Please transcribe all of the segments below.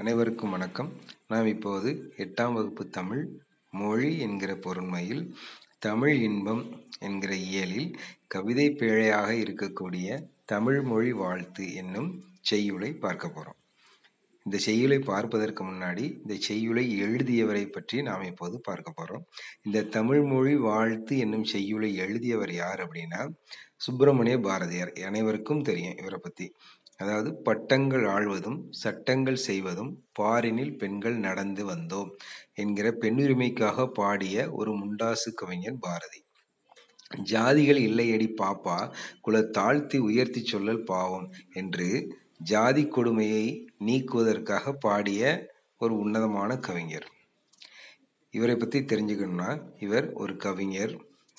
அனைவருக்கும் வணக்கம். நாம் இப்போது எட்டாம் வகுப்பு தமிழ் மொழி என்கிற பொருண்மையில் தமிழ் இன்பம் என்கிற இயலில் கவிதை பேழையாக இருக்கக்கூடிய தமிழ் மொழி வாழ்த்து என்னும் செய்யுளை பார்க்க போகிறோம் இந்த செய்யுளை பார்ப்பதற்கு முன்னாடி இந்த செய்யுளை எழுதியவரை பற்றி நாம் இப்போது பார்க்க போகிறோம் இந்த தமிழ் மொழி வாழ்த்து என்னும் செய்யுளை எழுதியவர் யார் அப்படின்னா சுப்பிரமணிய பாரதியார். அனைவருக்கும் தெரியும் இவரை பற்றி அதாவது பட்டங்கள் ஆழ்வதும் சட்டங்கள் செய்வதும் பாரினில் பெண்கள் நடந்து வந்தோம் என்கிற பெண்ணுரிமைக்காக பாடிய ஒரு முண்டாசு கவிஞன் பாரதி. ஜாதிகள் இல்லையடி பாப்பா குல தாழ்த்தி உயர்த்தி சொல்லல் பாவம் என்று ஜாதி கொடுமையை நீக்குவதற்காக பாடிய ஒரு உன்னதமான கவிஞர். இவரை பற்றி தெரிஞ்சுக்கணும்னா இவர் ஒரு கவிஞர்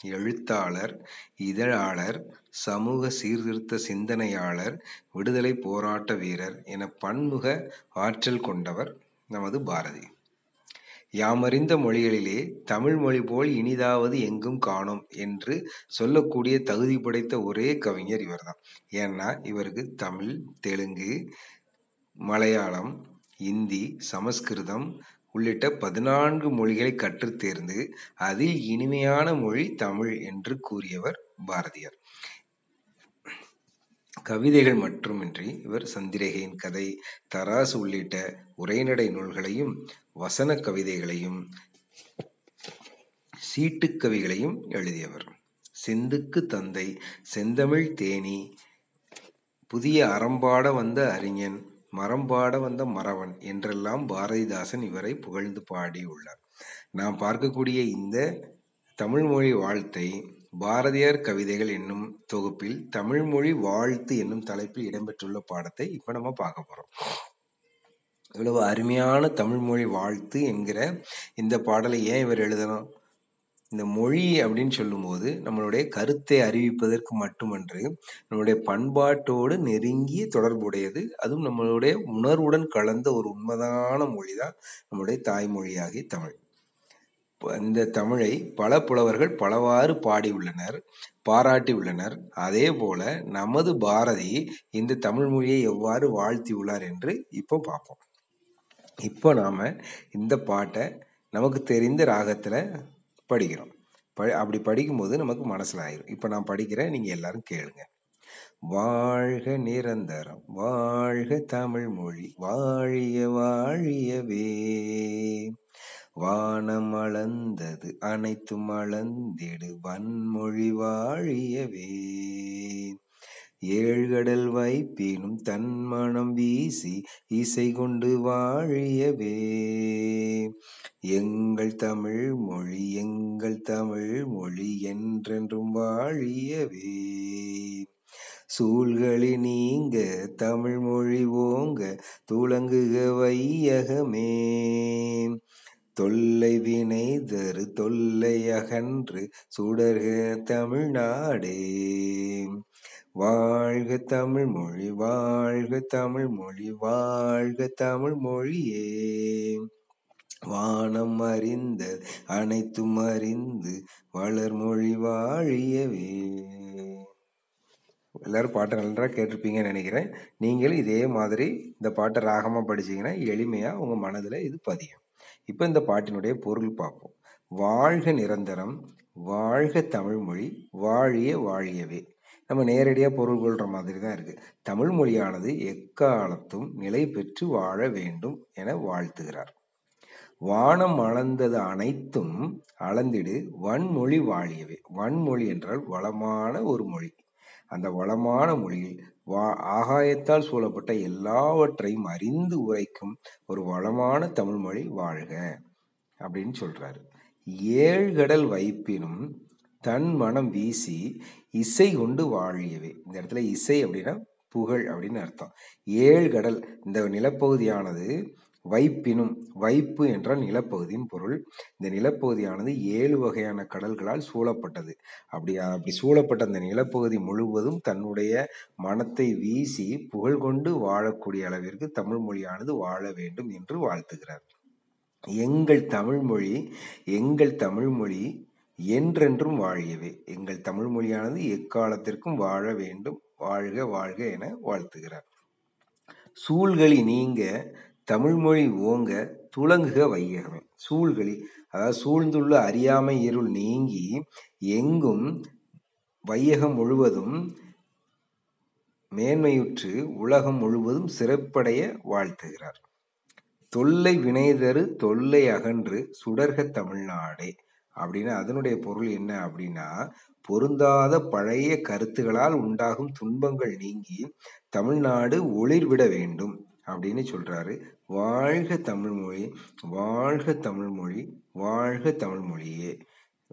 எழுத்தாளர் இதழாளர் சமூக சீர்திருத்த சிந்தனையாளர் விடுதலை போராட்ட வீரர் என பன்முக ஆற்றல் கொண்டவர் நமது பாரதி. யாமறிந்த மொழிகளிலே தமிழ் மொழி போல் இனிதாவது எங்கும் காணோம் என்று சொல்லக்கூடிய தகுதி படைத்த ஒரே கவிஞர் இவர்தான். ஏன்னா இவருக்கு தமிழ் தெலுங்கு மலையாளம் இந்தி சமஸ்கிருதம் உள்ளிட்ட பதினான்கு மொழிகளை கற்றுத் தேர்ந்து அதில் இனிமையான மொழி தமிழ் என்று கூறியவர் பாரதியார். கவிதைகள் மட்டுமின்றி இவர் சந்திரகையின் கதை தராசு உள்ளிட்ட உரைநடை நூல்களையும் வசன கவிதைகளையும் சீட்டுக்கவிகளையும் எழுதியவர். செந்துக்கு தந்தை செந்தமிழ் தேனி புதிய அறம்பாட வந்த அறிஞன் மரம்பாட வந்த மறவன் என்றெல்லாம் பாரதிதாசன் இவரை புகழ்ந்து பாடியுள்ளார். நாம் பார்க்கக்கூடிய இந்த தமிழ்மொழி வாழ்த்தை பாரதியார் கவிதைகள் என்னும் தொகுப்பில் தமிழ்மொழி வாழ்த்து என்னும் தலைப்பில் இடம்பெற்றுள்ள பாடத்தை இப்போ நம்ம பார்க்க போகிறோம் இவ்வளவு அருமையான தமிழ்மொழி வாழ்த்து என்கிற இந்த பாடலை ஏன் இவர் எழுதணும்? இந்த மொழி அப்படின்னு சொல்லும்போது நம்மளுடைய கருத்தை அறிவிப்பதற்கு மட்டுமன்று நம்மளுடைய பண்பாட்டோடு நெருங்கிய தொடர்புடையது. அதுவும் நம்மளுடைய உணர்வுடன் கலந்த ஒரு உண்மைதான மொழி தான் நம்முடைய தாய்மொழியாகிய தமிழ். இந்த தமிழை பல புலவர்கள் பலவாறு பாடியுள்ளனர் பாராட்டியுள்ளனர். அதே போல நமது பாரதி இந்த தமிழ் மொழியை எவ்வாறு வாழ்த்தியுள்ளார் என்று இப்போ பார்ப்போம். இப்போ நாம இந்த பாட்டை நமக்கு தெரிந்த ராகத்துல படிக்கிறோம். ப அப்படி படிக்கும்போது நமக்கு மனசில் ஆயிரும் இப்போ நான் படிக்கிறேன் நீங்கள் எல்லாரும் கேளுங்க. வாழ்க நிரந்தரம் வாழ்க தமிழ் மொழி வாழிய வாழியவே. வானம் அளந்தது அனைத்தும் அளந்திடு வன்மொழி வாழியவே. ஏழ்கடல் வைப்பினும் தன் மனம் வீசி இசை கொண்டு வாழியவே. எங்கள் தமிழ் மொழி எங்கள் தமிழ் மொழி என்றென்றும் வாழியவே. சூழ்களி நீங்க தமிழ் மொழி ஓங்க துளங்குக வையகமே. தொல்லை வினை தரு தொல்லை அகன்று சுடர்க தமிழ்நாடே. வாழ்க தமிழ் மொழி வாழ்க தமிழ் மொழி வாழ்க தமிழ் மொழியே வானம் அறிந்த அனைத்தும் அறிந்து வளர்மொழி வாழியவே. எல்லாரும் பாட்டை நல்லா கேட்டிருப்பீங்கன்னு நினைக்கிறேன். நீங்களும் இதே மாதிரி இந்த பாட்டை ராகமாக படிச்சீங்கன்னா எளிமையாக உங்கள் மனதில் இது பதியும். இப்போ இந்த பாட்டினுடைய பொருள் பார்ப்போம். வாழ்க நிரந்தரம் வாழ்க தமிழ்மொழி வாழிய வாழியவே. நம்ம நேரடியாக பொருள் கொள்கிற மாதிரி தான் இருக்குது தமிழ் மொழியானது எக்காலத்தும் நிலை பெற்று வாழ வேண்டும் என வாழ்த்துகிறார். வானம் அளந்தது அனைத்தும் அளந்திடு வன்மொழி வாழியவே. வன்மொழி என்றால் வளமான ஒரு மொழி. அந்த வளமான மொழியில் வா ஆகாயத்தால் சூழப்பட்ட எல்லாவற்றையும் அறிந்து உரைக்கும் ஒரு வளமான தமிழ் மொழி வாழ்க அப்படின்னு சொல்றாரு. ஏழ்கடல் வைப்பினும் தன் மனம் வீசி இசை கொண்டு வாழியவே. இந்த இடத்துல இசை அப்படின்னா புகழ் அப்படின்னு அர்த்தம். ஏழு கடல் இந்த நிலப்பகுதியானது வைப்பினும் வைப்பு என்றால் நிலப்பகுதியின் பொருள். இந்த நிலப்பகுதியானது ஏழு வகையான கடல்களால் சூழப்பட்டது. அப்படி அப்படி சூழப்பட்ட அந்த நிலப்பகுதி முழுவதும் தன்னுடைய மனத்தை வீசி புகழ் கொண்டு வாழக்கூடிய அளவிற்கு தமிழ் மொழியானது வாழ வேண்டும் என்று வாழ்த்துகிறார். எங்கள் தமிழ்மொழி எங்கள் தமிழ்மொழி என்றென்றும் வாழியவே. எங்கள் தமிழ் மொழியானது எக்காலத்திற்கும் வாழ வேண்டும் வாழ்க வாழ்க என வாழ்த்துகிறார். சூழ்களி நீங்க தமிழ்மொழி ஓங்க துலங்குக வையகமே. சூழ்களி அதாவது சூழ்ந்துள்ள அறியாமை இருள் நீங்கி எங்கும் வையகம் முழுவதும் மேன்மையுற்று உலகம் முழுவதும் சிறப்படைய வாழ்த்துகிறார். தொல்லை வினைதரு தொல்லை அகன்று சுடர்க தமிழ்நாடே. அப்படின்னு அதனுடைய பொருள் என்ன அப்படின்னா பொருந்தாத பழைய கருத்துகளால் உண்டாகும் துன்பங்கள் நீங்கி தமிழ்நாடு ஒளிர்விட வேண்டும். அப்படின்னு சொல்கிறாரு வாழ்க தமிழ்மொழி வாழ்க தமிழ்மொழி வாழ்க தமிழ்மொழியே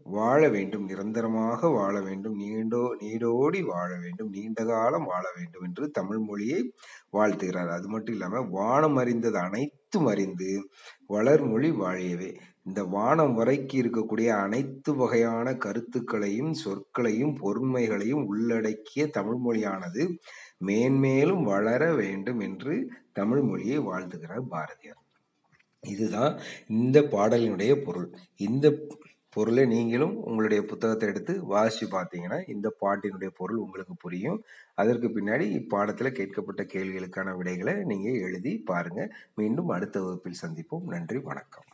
வாழ வேண்டும் நிரந்தரமாக வாழ வேண்டும் நீண்டோ நீடோடி வாழ வேண்டும் நீண்ட காலம் வாழ வேண்டும் என்று தமிழ் மொழியை வாழ்த்துகிறார். அது மட்டும் இல்லாம வானம் அறிந்தது அனைத்தும் அறிந்து வளர்மொழி வாழியவே. இந்த வானம் வரைக்கு இருக்கக்கூடிய அனைத்து வகையான கருத்துக்களையும் சொற்களையும் பொருண்மைகளையும் உள்ளடக்கிய தமிழ் மொழியானது மேன்மேலும் வளர வேண்டும் என்று தமிழ் மொழியை வாழ்த்துகிறார் பாரதியார். இதுதான் இந்த பாடலினுடைய பொருள். இந்த பொருளை நீங்களும் உங்களுடைய புத்தகத்தை எடுத்து வாசித்து பார்த்தீங்கன்னா இந்த பாட்டினுடைய பொருள் உங்களுக்கு புரியும். அதற்கு பின்னாடி இப்பாடத்தில் கேட்கப்பட்ட கேள்விகளுக்கான விடைகளை நீங்கள் எழுதி பாருங்கள் மீண்டும் அடுத்த வகுப்பில் சந்திப்போம். நன்றி வணக்கம்.